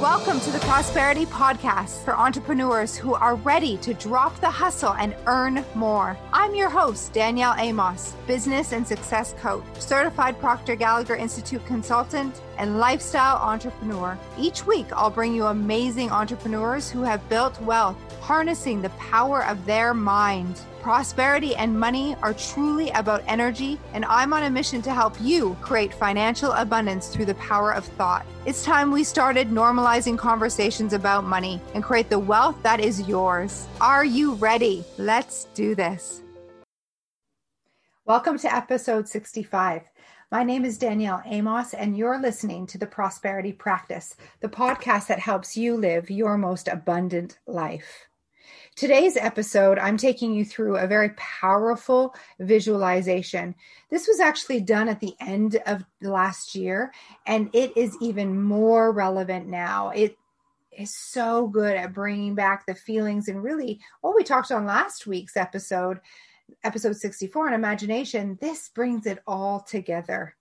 Welcome to the Prosperity Podcast for entrepreneurs who are ready to drop the hustle and earn more. I'm your host, Danielle Amos, business and success coach, certified Proctor Gallagher Institute consultant, and lifestyle entrepreneur. Each week, I'll bring you amazing entrepreneurs who have built wealth harnessing the power of their mind. Prosperity and money are truly about energy, and I'm on a mission to help you create financial abundance through the power of thought. It's time we started normalizing conversations about money and create the wealth that is yours. Are you ready? Let's do this. Welcome to episode 65. My name is Danielle Amos, and you're listening to the Prosperity Practice, the podcast that helps you live your most abundant life. Today's episode, I'm taking you through a very powerful visualization. This was actually done at the end of last year, and it is even more relevant now. It is so good at bringing back the feelings and really what we talked on last week's episode, episode 64 on imagination. This brings it all together.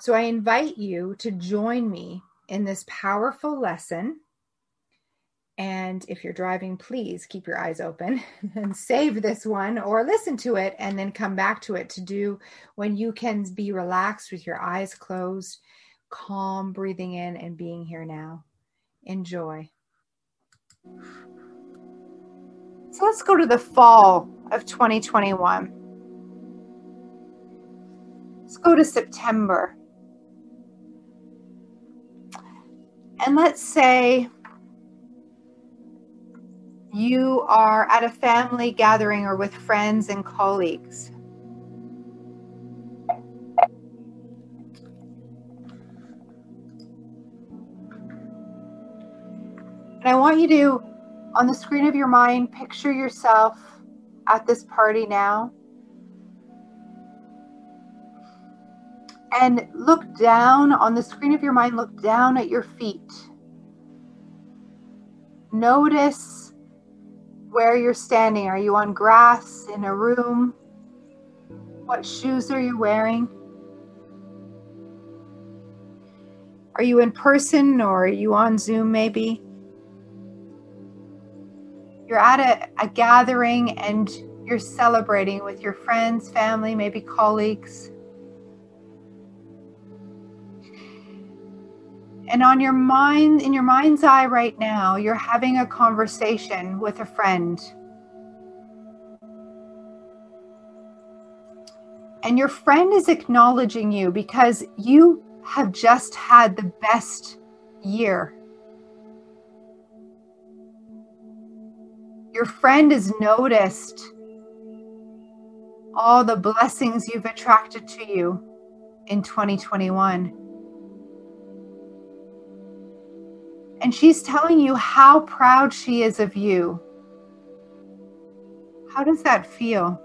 So I invite you to join me in this powerful lesson and if you're driving, please keep your eyes open and save this one or listen to it and then come back to it to do when you can be relaxed with your eyes closed, calm, breathing in and being here now. Enjoy. So let's go to the fall of 2021. Let's go to September. And let's say you are at a family gathering or with friends and colleagues. And I want you to, on the screen of your mind, picture yourself at this party now. And look down on the screen of your mind, look down at your feet. Notice where you're standing. Are you on grass in a room? What shoes are you wearing? Are you in person or are you on Zoom maybe? You're at a, a gathering and you're celebrating with your friends, family, maybe colleagues. And on your mind, in your mind's eye right now, you're having a conversation with a friend. And your friend is acknowledging you because you have just had the best year. Your friend has noticed all the blessings you've attracted to you in 2021. And she's telling you how proud she is of you. How does that feel?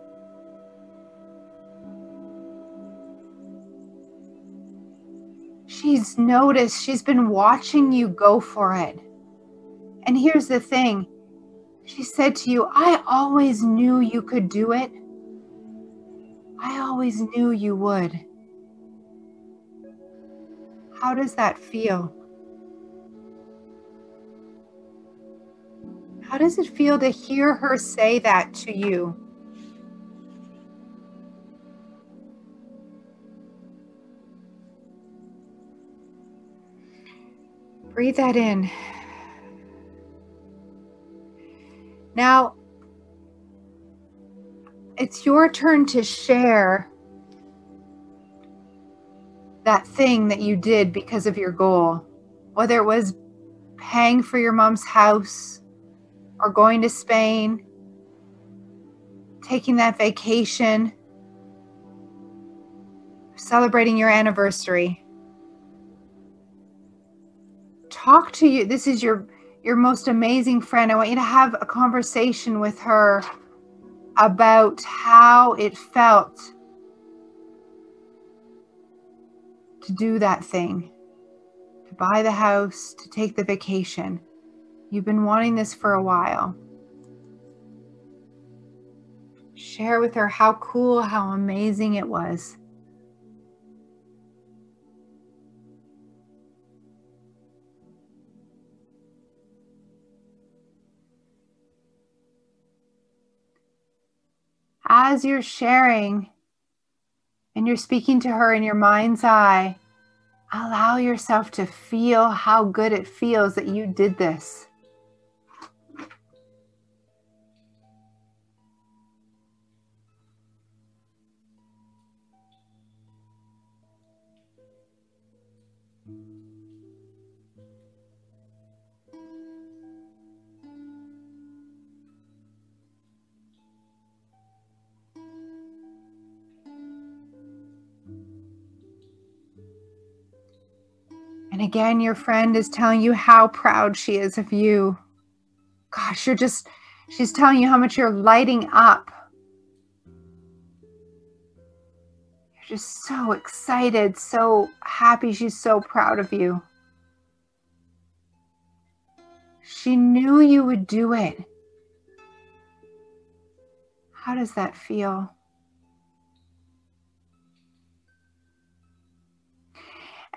She's noticed, she's been watching you go for it. And here's the thing she said to you, I always knew you could do it. I always knew you would. How does that feel? How does it feel to hear her say that to you? Breathe that in. Now, it's your turn to share that thing that you did because of your goal, whether it was paying for your mom's house or going to Spain, taking that vacation, celebrating your anniversary. Talk to you. This is your your most amazing friend. I want you to have a conversation with her about how it felt to do that thing, to buy the house, to take the vacation. You've been wanting this for a while. Share with her how cool, how amazing it was. As you're sharing and you're speaking to her in your mind's eye, allow yourself to feel how good it feels that you did this. And again, your friend is telling you how proud she is of you. Gosh, you're just, she's telling you how much you're lighting up. You're just so excited, so happy. She's so proud of you. She knew you would do it. How does that feel?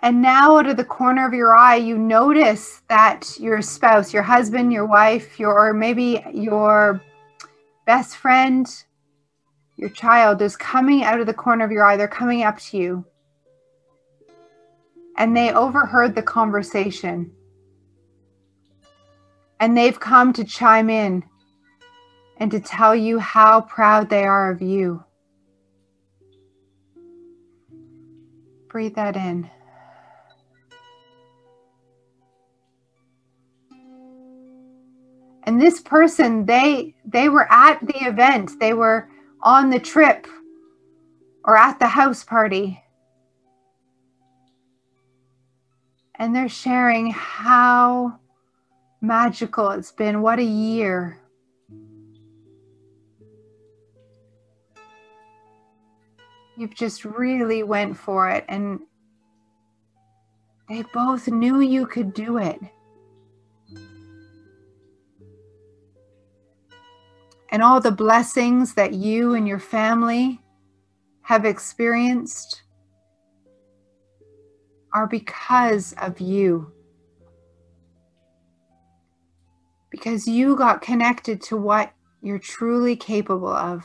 And now, out of the corner of your eye, you notice that your spouse, your husband, your wife, your maybe your best friend, your child is coming out of the corner of your eye. They're coming up to you. And they overheard the conversation. And they've come to chime in and to tell you how proud they are of you. Breathe that in. And this person they they were at the event. They were on the trip or at the house party. And they're sharing how magical it's been. What a year. You've just really went for it and they both knew you could do it and all the blessings that you and your family have experienced are because of you. Because you got connected to what you're truly capable of.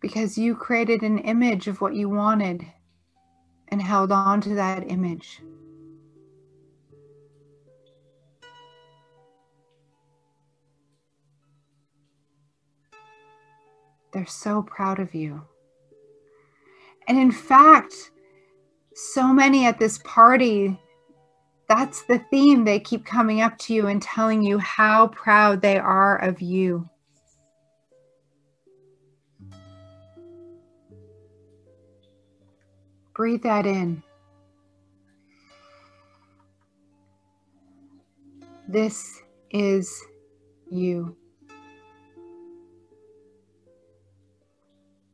Because you created an image of what you wanted and held on to that image. They're so proud of you. And in fact, so many at this party, that's the theme. They keep coming up to you and telling you how proud they are of you. Breathe that in. This is you.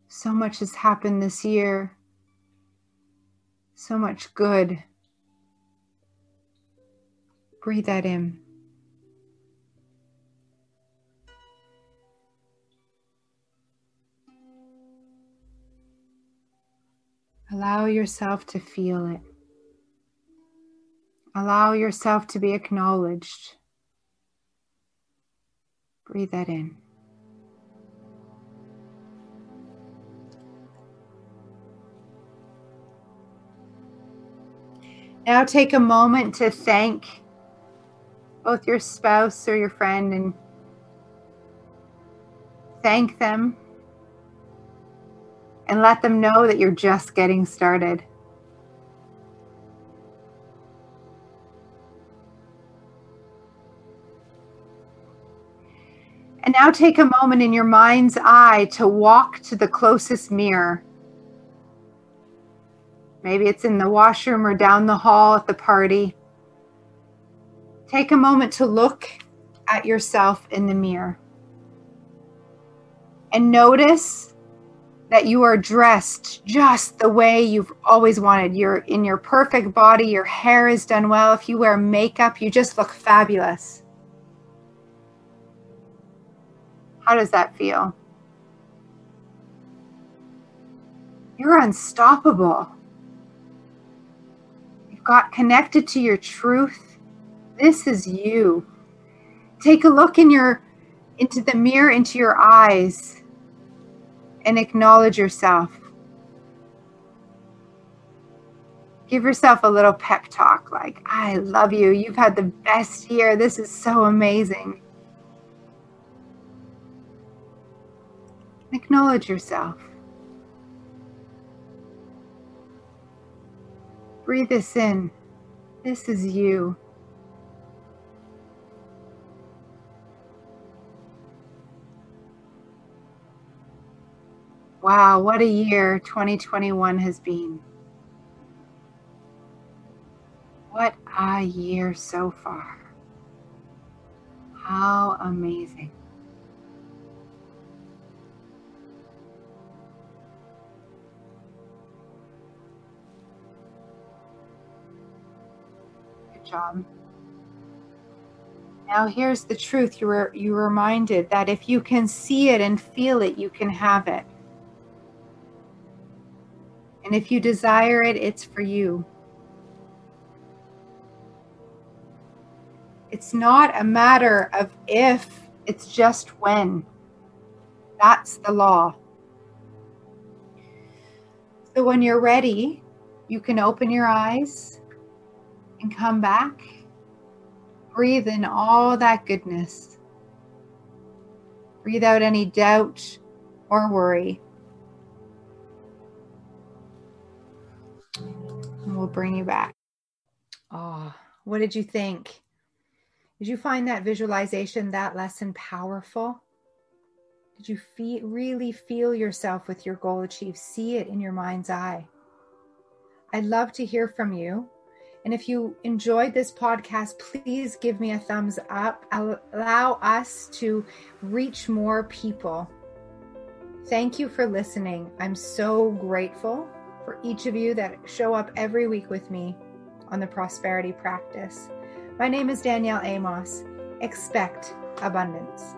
So much has happened this year. So much good. Breathe that in. Allow yourself to feel it. Allow yourself to be acknowledged. Breathe that in. Now take a moment to thank both your spouse or your friend and thank them and let them know that you're just getting started. And now take a moment in your mind's eye to walk to the closest mirror. Maybe it's in the washroom or down the hall at the party. Take a moment to look at yourself in the mirror and notice that you are dressed just the way you've always wanted. You're in your perfect body, your hair is done well. If you wear makeup, you just look fabulous. How does that feel? You're unstoppable. You've got connected to your truth. This is you. Take a look in your into the mirror into your eyes and acknowledge yourself. Give yourself a little pep talk like, I love you. You've had the best year. This is so amazing. Acknowledge yourself. Breathe this in. This is you. Wow, what a year 2021 has been. What a year so far. How amazing. Good job. Now here's the truth. You were you reminded that if you can see it and feel it, you can have it. And if you desire it, it's for you. It's not a matter of if, it's just when. That's the law. So when you're ready, you can open your eyes and come back. Breathe in all that goodness. Breathe out any doubt or worry. And we'll bring you back. Oh, what did you think? Did you find that visualization, that lesson powerful? Did you feel, really feel yourself with your goal achieved? See it in your mind's eye. I'd love to hear from you. And if you enjoyed this podcast, please give me a thumbs up. Allow us to reach more people. Thank you for listening. I'm so grateful for each of you that show up every week with me on the prosperity practice. My name is Danielle Amos. Expect abundance.